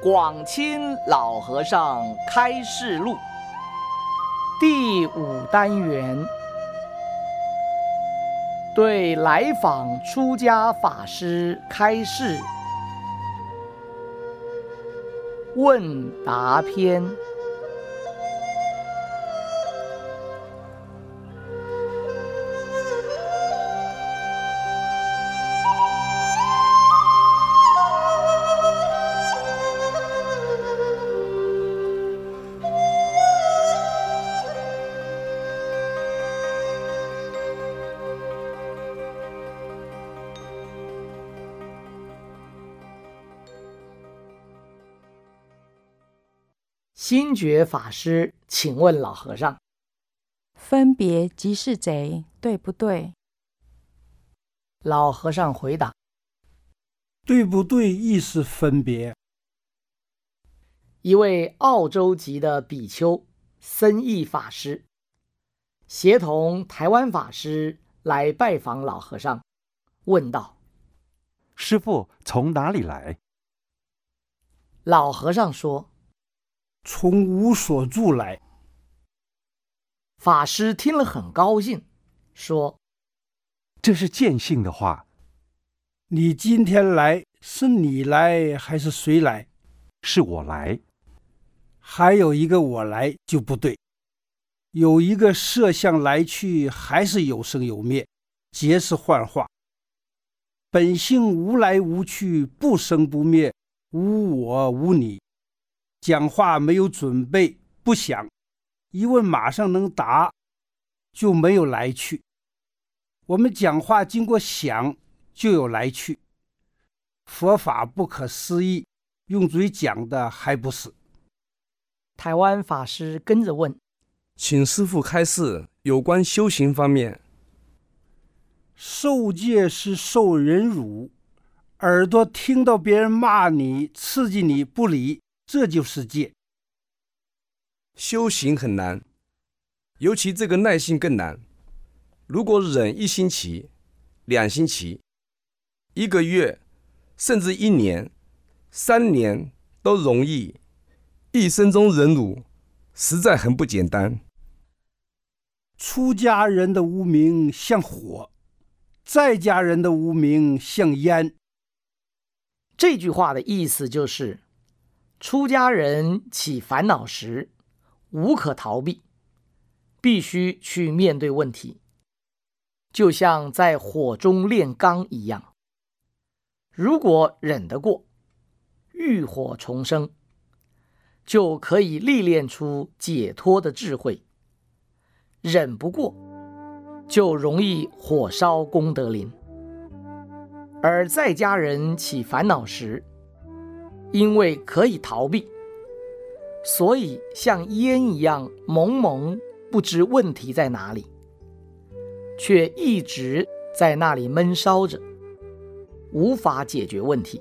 广钦老和尚开示录。第五单元，对来访出家法师开示。问答篇。心觉法师，请问老和尚，分别即是贼，对不对？老和尚回答：对不对？亦是分别。一位澳洲籍的比丘僧义法师，协同台湾法师来拜访老和尚，问道：“师傅从哪里来？”老和尚说。从无所住来，法师听了很高兴，说：“这是见性的话。你今天来，是你来还是谁来？是我来。还有一个我来就不对。有一个色相来去，还是有生有灭，皆是幻化。本性无来无去，不生不灭，无我无你。”讲话没有准备，不想一问马上能答，就没有来去。我们讲话经过想，就有来去。佛法不可思议，用嘴讲的还不是？台湾法师跟着问，请师父开示有关修行方面。受戒是受人辱，耳朵听到别人骂你、刺激你不理。这就是戒。修行很难，尤其这个耐心更难。如果忍一星期、两星期、一个月，甚至一年、三年都容易，一生中忍辱，实在很不简单。出家人的无名像火，在家人的无名像烟。这句话的意思就是。出家人起烦恼时，无可逃避，必须去面对问题，就像在火中炼钢一样。如果忍得过，浴火重生，就可以历练出解脱的智慧；忍不过，就容易火烧功德林。而在家人起烦恼时，因为可以逃避，所以像烟一样蒙蒙，不知问题在哪里，却一直在那里闷烧着，无法解决问题。